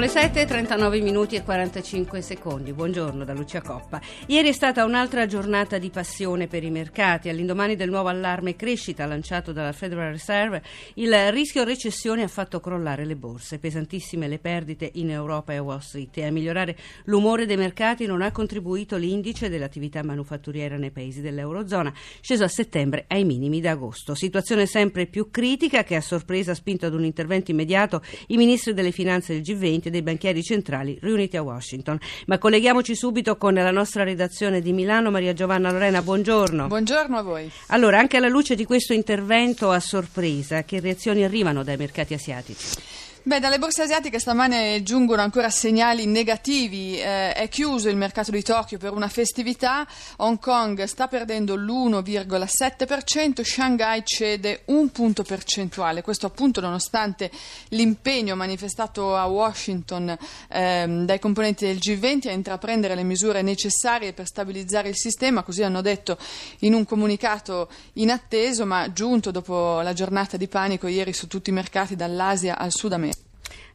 Le 7.39 minuti e 45 secondi. Buongiorno da Lucia Coppa. Ieri è stata un'altra giornata di passione per i mercati. All'indomani del nuovo allarme crescita lanciato dalla Federal Reserve, il rischio recessione ha fatto crollare le borse. Pesantissime le perdite in Europa e a Wall Street e a migliorare l'umore dei mercati non ha contribuito l'indice dell'attività manufatturiera nei paesi dell'Eurozona, sceso a settembre ai minimi d'agosto. Situazione sempre più critica che a sorpresa ha spinto ad un intervento immediato i ministri delle finanze del G20 e dei banchieri centrali riuniti a Washington. Ma colleghiamoci subito con la nostra redazione di Milano, Maria Giovanna Lorena, buongiorno. Buongiorno a voi. Allora, anche alla luce di questo intervento a sorpresa, che reazioni arrivano dai mercati asiatici? Beh, dalle borse asiatiche stamane giungono ancora segnali negativi. Eh, è chiuso il mercato di Tokyo per una festività. Hong Kong sta perdendo l'1,7%, Shanghai cede un punto percentuale. Questo appunto nonostante l'impegno manifestato a Washington ehm, dai componenti del G20 a intraprendere le misure necessarie per stabilizzare il sistema, così hanno detto in un comunicato inatteso, ma giunto dopo la giornata di panico ieri su tutti i mercati dall'Asia al Sud America.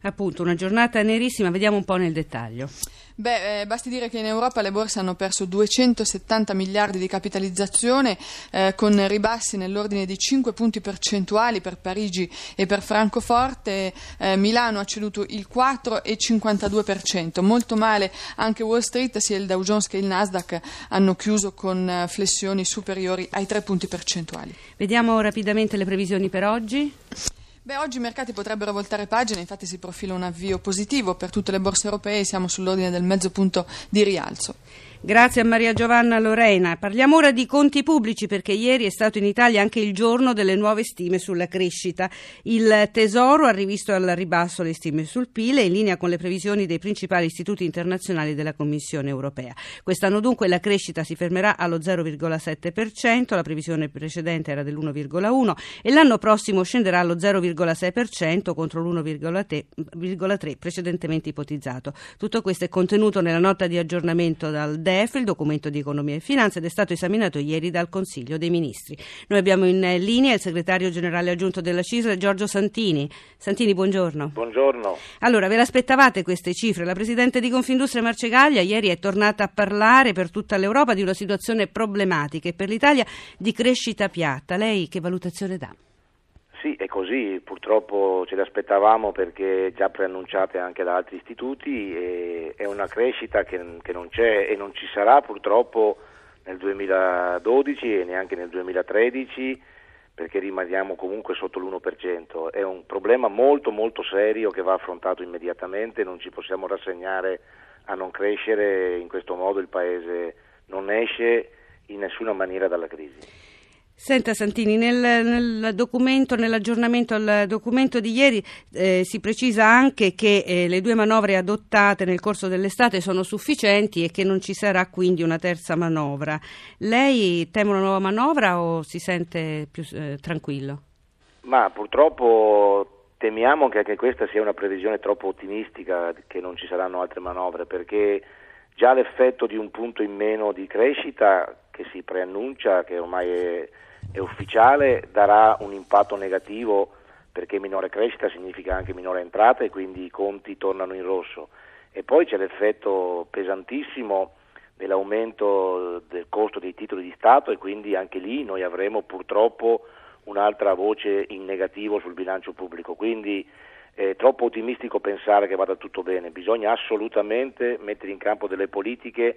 Appunto, una giornata nerissima, vediamo un po' nel dettaglio. Beh, eh, basti dire che in Europa le borse hanno perso 270 miliardi di capitalizzazione eh, con ribassi nell'ordine di 5 punti percentuali per Parigi e per Francoforte. Eh, Milano ha ceduto il 4,52%. Molto male anche Wall Street, sia il Dow Jones che il Nasdaq hanno chiuso con eh, flessioni superiori ai 3 punti percentuali. Vediamo rapidamente le previsioni per oggi. Beh, oggi i mercati potrebbero voltare pagina, infatti si profila un avvio positivo per tutte le borse europee, siamo sull'ordine del mezzo punto di rialzo. Grazie a Maria Giovanna Lorena. Parliamo ora di conti pubblici perché ieri è stato in Italia anche il giorno delle nuove stime sulla crescita. Il Tesoro ha rivisto al ribasso le stime sul PIL in linea con le previsioni dei principali istituti internazionali della Commissione europea. Quest'anno dunque la crescita si fermerà allo 0,7%, la previsione precedente era dell'1,1% e l'anno prossimo scenderà allo 0,6% contro l'1,3% precedentemente ipotizzato. Tutto questo è contenuto nella nota di aggiornamento dal DEF DEF, il documento di economia e finanza, ed è stato esaminato ieri dal Consiglio dei Ministri. Noi abbiamo in linea il segretario generale aggiunto della CISL, Giorgio Santini. Santini, buongiorno. Buongiorno. Allora, ve l'aspettavate queste cifre? La Presidente di Confindustria Marcegaglia ieri è tornata a parlare per tutta l'Europa di una situazione problematica e per l'Italia di crescita piatta. Lei che valutazione dà? Sì, è così, purtroppo ce le aspettavamo perché già preannunciate anche da altri istituti è una crescita che, che non c'è e non ci sarà purtroppo nel 2012 e neanche nel 2013 perché rimaniamo comunque sotto l'1%. È un problema molto molto serio che va affrontato immediatamente, non ci possiamo rassegnare a non crescere, in questo modo il Paese non esce in nessuna maniera dalla crisi. Senta Santini, nel, nel documento, nell'aggiornamento al documento di ieri eh, si precisa anche che eh, le due manovre adottate nel corso dell'estate sono sufficienti e che non ci sarà quindi una terza manovra. Lei teme una nuova manovra o si sente più eh, tranquillo? Ma purtroppo temiamo che anche questa sia una previsione troppo ottimistica, che non ci saranno altre manovre, perché già l'effetto di un punto in meno di crescita che si preannuncia, che ormai è è ufficiale darà un impatto negativo perché minore crescita significa anche minore entrata e quindi i conti tornano in rosso. E poi c'è l'effetto pesantissimo dell'aumento del costo dei titoli di Stato e quindi anche lì noi avremo purtroppo un'altra voce in negativo sul bilancio pubblico. Quindi è troppo ottimistico pensare che vada tutto bene, bisogna assolutamente mettere in campo delle politiche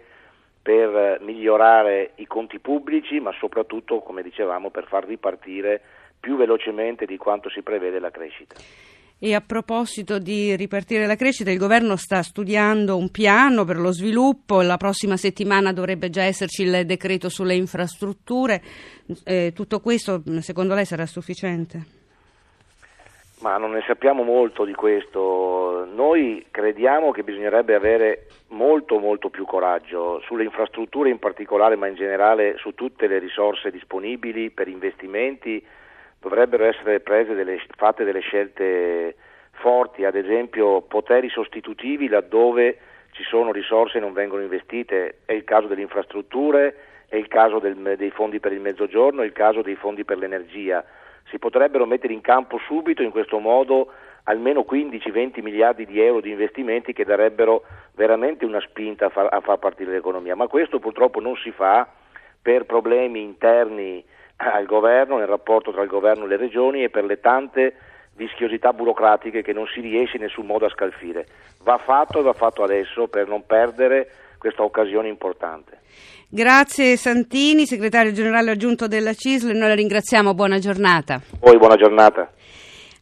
per migliorare i conti pubblici, ma soprattutto, come dicevamo, per far ripartire più velocemente di quanto si prevede la crescita. E a proposito di ripartire la crescita, il governo sta studiando un piano per lo sviluppo, la prossima settimana dovrebbe già esserci il decreto sulle infrastrutture. Eh, tutto questo secondo lei sarà sufficiente? Ma non ne sappiamo molto di questo. Noi crediamo che bisognerebbe avere molto molto più coraggio sulle infrastrutture in particolare, ma in generale su tutte le risorse disponibili per investimenti. Dovrebbero essere delle, fatte delle scelte forti, ad esempio poteri sostitutivi laddove ci sono risorse e non vengono investite, è il caso delle infrastrutture, è il caso del, dei fondi per il mezzogiorno, è il caso dei fondi per l'energia si potrebbero mettere in campo subito in questo modo almeno 15-20 miliardi di euro di investimenti che darebbero veramente una spinta a far, a far partire l'economia, ma questo purtroppo non si fa per problemi interni al governo, nel rapporto tra il governo e le regioni e per le tante vischiosità burocratiche che non si riesce in nessun modo a scalfire. Va fatto e va fatto adesso per non perdere questa occasione importante. Grazie Santini, segretario generale aggiunto della CISL, noi la ringraziamo, buona giornata. Poi buona giornata.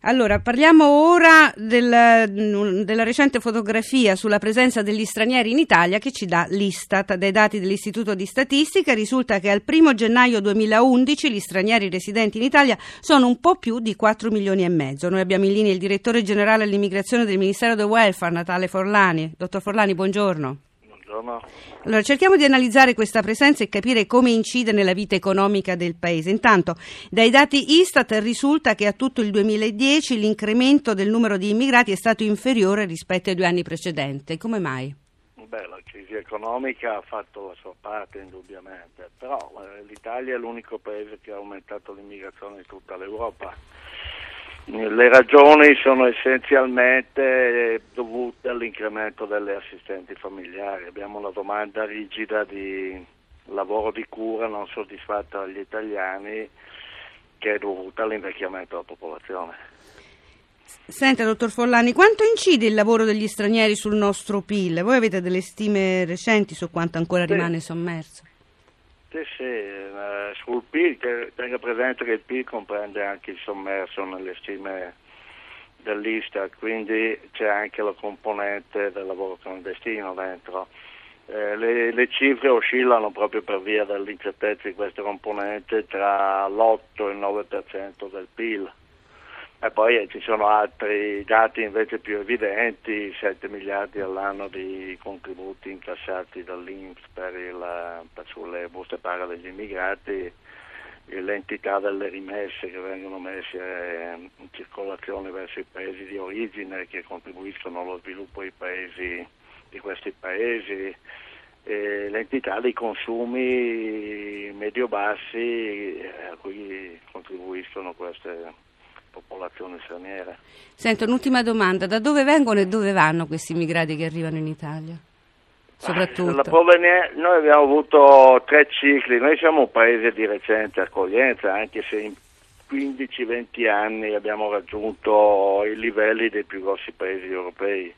Allora, parliamo ora del, della recente fotografia sulla presenza degli stranieri in Italia che ci dà l'Istat. Dai dati dell'Istituto di Statistica risulta che al 1 gennaio 2011 gli stranieri residenti in Italia sono un po' più di 4 milioni e mezzo. Noi abbiamo in linea il direttore generale all'immigrazione del Ministero del Welfare, Natale Forlani. Dottor Forlani, buongiorno. Buongiorno. Allora, cerchiamo di analizzare questa presenza e capire come incide nella vita economica del Paese. Intanto, dai dati Istat risulta che a tutto il 2010 l'incremento del numero di immigrati è stato inferiore rispetto ai due anni precedenti. Come mai? Beh, la crisi economica ha fatto la sua parte indubbiamente, però eh, l'Italia è l'unico paese che ha aumentato l'immigrazione in tutta l'Europa le ragioni sono essenzialmente dovute all'incremento delle assistenti familiari. Abbiamo una domanda rigida di lavoro di cura non soddisfatta dagli italiani che è dovuta all'invecchiamento della popolazione. Senta, dottor Follani, quanto incide il lavoro degli stranieri sul nostro PIL? Voi avete delle stime recenti su quanto ancora sì. rimane sommerso? Sì, sì, eh, sul PIL, tenga presente che il PIL comprende anche il sommerso nelle stime dell'Istat, quindi c'è anche la componente del lavoro clandestino dentro. Eh, le, le, cifre oscillano proprio per via dell'incertezza di queste componenti tra l'8 e il 9% del PIL. E poi eh, ci sono altri dati invece più evidenti, 7 miliardi all'anno di contributi incassati dall'Inps per, il, per sulle buste paga degli immigrati, l'entità delle rimesse che vengono messe eh, in circolazione verso i paesi di origine che contribuiscono allo sviluppo paesi, di questi paesi, l'entità dei consumi medio-bassi eh, a cui contribuiscono queste popolazione straniera. Sento un'ultima domanda, da dove vengono e dove vanno questi immigrati che arrivano in Italia? Soprattutto. Provenienza, noi abbiamo avuto tre cicli, noi siamo un paese di recente accoglienza, anche se in 15-20 anni abbiamo raggiunto i livelli dei più grossi paesi europei.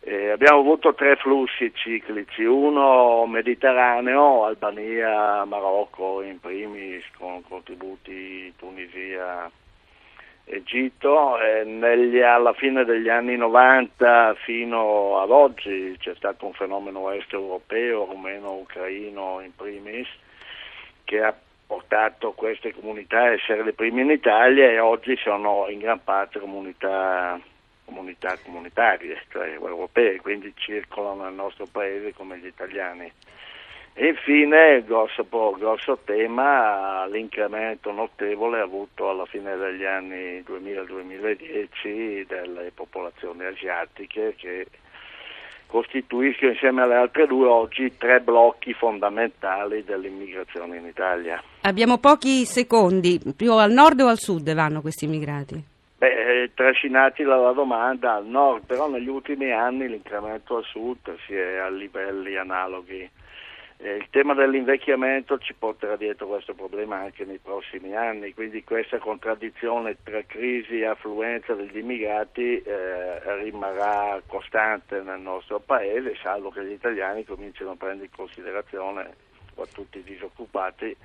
Eh, abbiamo avuto tre flussi ciclici, uno mediterraneo, Albania, Marocco in primis, con contributi Tunisia, Egitto, eh, negli, alla fine degli anni 90 fino ad oggi c'è stato un fenomeno est europeo, rumeno-ucraino in primis, che ha portato queste comunità a essere le prime in Italia e oggi sono in gran parte comunità, comunità comunitarie, cioè europee, quindi circolano nel nostro paese come gli italiani. E infine grosso, grosso tema, l'incremento notevole avuto alla fine degli anni 2000-2010 delle popolazioni asiatiche che costituiscono insieme alle altre due oggi tre blocchi fondamentali dell'immigrazione in Italia. Abbiamo pochi secondi, più al nord o al sud vanno questi immigrati? Beh, eh, trascinati dalla domanda al nord, però negli ultimi anni l'incremento al sud si è a livelli analoghi eh, il tema dell'invecchiamento ci porterà dietro questo problema anche nei prossimi anni, quindi questa contraddizione tra crisi e affluenza degli immigrati eh, rimarrà costante nel nostro paese, salvo che gli italiani cominciano a prendere in considerazione, soprattutto i disoccupati,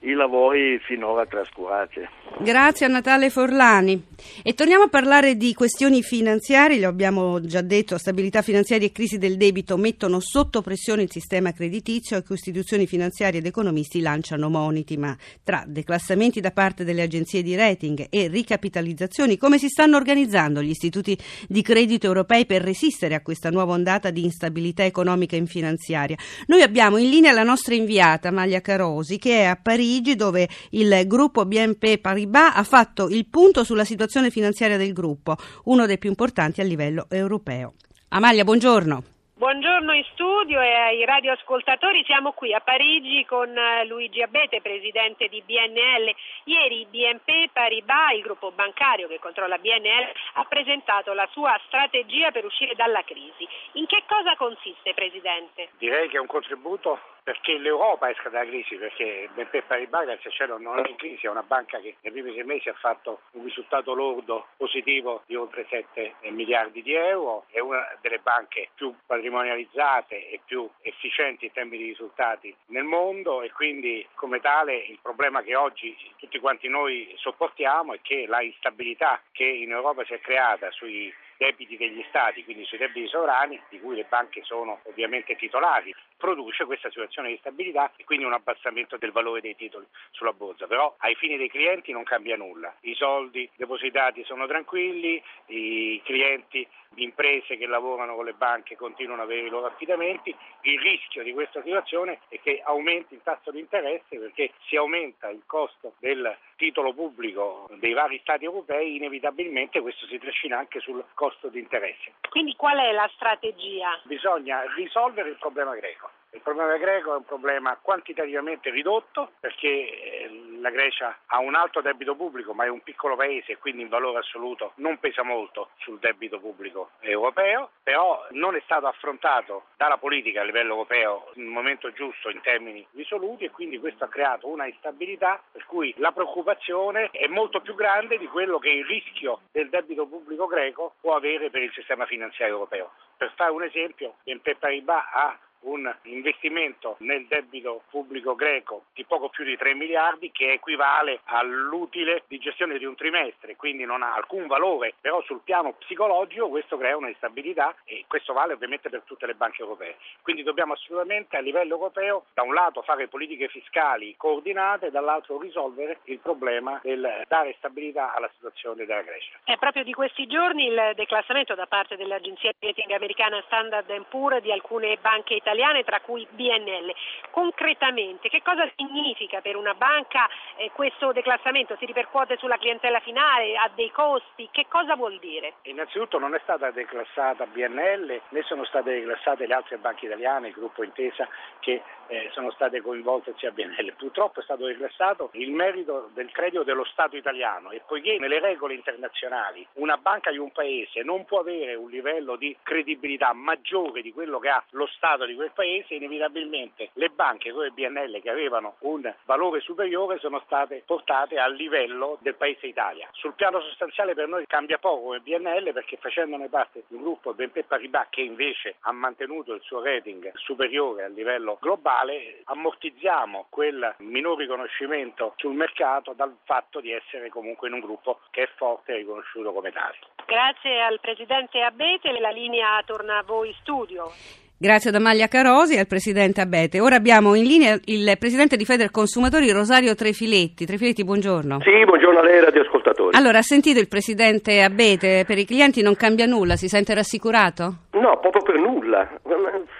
i lavori finora trascurati. Grazie a Natale Forlani. E torniamo a parlare di questioni finanziarie, lo abbiamo già detto, stabilità finanziaria e crisi del debito mettono sotto pressione il sistema creditizio e che istituzioni finanziarie ed economisti lanciano moniti, ma tra declassamenti da parte delle agenzie di rating e ricapitalizzazioni, come si stanno organizzando gli istituti di credito europei per resistere a questa nuova ondata di instabilità economica e finanziaria? Noi abbiamo in linea la nostra inviata Maglia Carosi che è a Parigi Parigi dove il gruppo BNP Paribas ha fatto il punto sulla situazione finanziaria del gruppo, uno dei più importanti a livello europeo. Amalia, buongiorno. Buongiorno in studio e ai radioascoltatori, siamo qui a Parigi con eh, Luigi Abete, presidente di BNL. Ieri BNP Paribas, il gruppo bancario che controlla BNL, ha presentato la sua strategia per uscire dalla crisi. In che cosa consiste, presidente? Direi che è un contributo perché l'Europa esca dalla crisi, perché BNP Paribas, grazie al cielo, non è in crisi, è una banca che nei primi sei mesi ha fatto un risultato lordo positivo di oltre 7 miliardi di euro, è una delle banche più patrimonializzate e più efficienti in termini di risultati nel mondo e quindi come tale il problema che oggi tutti quanti noi sopportiamo è che la instabilità che in Europa si è creata sui debiti degli stati, quindi sui debiti sovrani, di cui le banche sono ovviamente titolari, produce questa situazione di stabilità e quindi un abbassamento del valore dei titoli sulla borsa. Però ai fini dei clienti non cambia nulla. I soldi depositati sono tranquilli, i clienti imprese che lavorano con le banche continuano ad avere i loro affidamenti, il rischio di questa situazione è che aumenti il tasso di interesse perché si aumenta il costo del titolo pubblico dei vari Stati europei, inevitabilmente questo si trascina anche sul costo di interesse. Quindi qual è la strategia? Bisogna risolvere il problema greco. Il problema greco è un problema quantitativamente ridotto perché eh, la Grecia ha un alto debito pubblico ma è un piccolo paese e quindi in valore assoluto non pesa molto sul debito pubblico europeo, però non è stato affrontato dalla politica a livello europeo nel momento giusto in termini risoluti e quindi questo ha creato una instabilità per cui la preoccupazione è molto più grande di quello che il rischio del debito pubblico greco può avere per il sistema finanziario europeo. Per fare un esempio, BNP Paribas ha un investimento nel debito pubblico greco di poco più di 3 miliardi che equivale all'utile di gestione di un trimestre, quindi non ha alcun valore, però sul piano psicologico questo crea una instabilità e questo vale ovviamente per tutte le banche europee. Quindi dobbiamo assolutamente a livello europeo da un lato fare politiche fiscali coordinate, dall'altro risolvere il problema del dare stabilità alla situazione della Grecia. È proprio di questi giorni il declassamento da parte dell'agenzia di rating americana Standard Poor's di alcune banche italiane italiane, tra cui BNL. Concretamente, che cosa significa per una banca eh, questo declassamento? Si ripercuote sulla clientela finale, ha dei costi? Che cosa vuol dire? Innanzitutto non è stata declassata BNL né sono state declassate le altre banche italiane, il gruppo Intesa che eh, sono state coinvolte sia BNL. Purtroppo è stato declassato il merito del credito dello Stato italiano e poiché nelle regole internazionali una banca di un paese non può avere un livello di credibilità maggiore di quello che ha lo Stato di quel paese, inevitabilmente le banche come BNL che avevano un valore superiore sono state portate al livello del paese Italia. Sul piano sostanziale per noi cambia poco come BNL perché facendone parte di un gruppo BNP Paribas che invece ha mantenuto il suo rating superiore a livello globale, ammortizziamo quel minor riconoscimento sul mercato dal fatto di essere comunque in un gruppo che è forte e riconosciuto come tale. Grazie al Presidente Abete, la linea torna a voi studio. Grazie ad Amalia Carosi e al Presidente Abete. Ora abbiamo in linea il Presidente di Feder Consumatori Rosario Trefiletti. Trefiletti, buongiorno. Sì, buongiorno a lei radioascoltatori. Allora, ha sentito il Presidente Abete, per i clienti non cambia nulla, si sente rassicurato? No, proprio per nulla.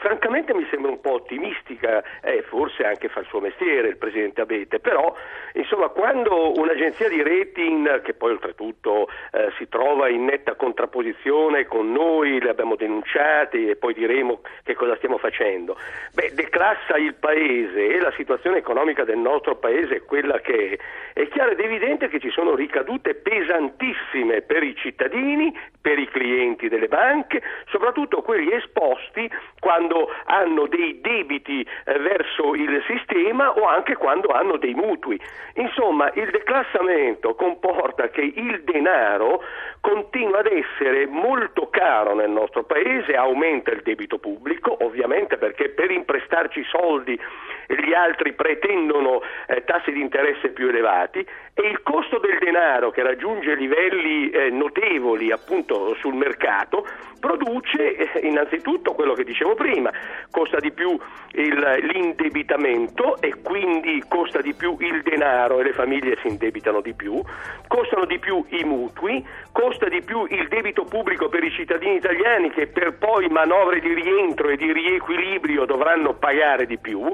Francamente mi sembra un po' ottimistica, eh, forse anche fa il suo mestiere il Presidente Abete, però insomma quando un'agenzia di rating, che poi oltretutto eh, si trova in netta contrapposizione con noi, le abbiamo denunciate e poi diremo che cosa stiamo facendo, beh, declassa il Paese e la situazione economica del nostro Paese è quella che è, è chiaro ed evidente che ci sono ricadute pesantissime per i cittadini, per i clienti delle banche, soprattutto quelli esposti quando hanno dei debiti eh, verso il sistema o anche quando hanno dei mutui. Insomma, il declassamento comporta che il denaro continua ad essere molto caro nel nostro paese, aumenta il debito pubblico, ovviamente perché per imprestarci soldi gli altri pretendono eh, tassi di interesse più elevati e il costo del denaro che raggiunge livelli eh, notevoli appunto sul mercato produce eh, innanzitutto quello che dicevo prima, costa di più il, l'indebitamento e quindi costa di più il denaro e le famiglie si indebitano di più, costano di più i mutui, costa di più il debito pubblico per i cittadini italiani che per poi manovre di rientro e di riequilibrio dovranno pagare di più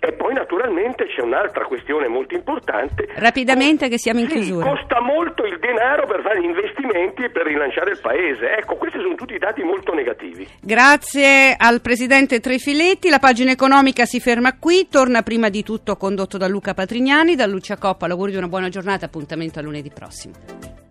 e poi naturalmente c'è un'altra questione molto importante. Rapidamente che siamo in sì, chiusura. Costa molto il denaro per fare investimenti e per rilanciare il paese. Ecco, questi sono tutti dati molto negativi. Grazie al Presidente Trefiletti, la pagina economica si ferma qui, torna prima di tutto condotto da Luca Patrignani, da Lucia Coppa, l'augurio di una buona giornata, appuntamento a lunedì prossimo.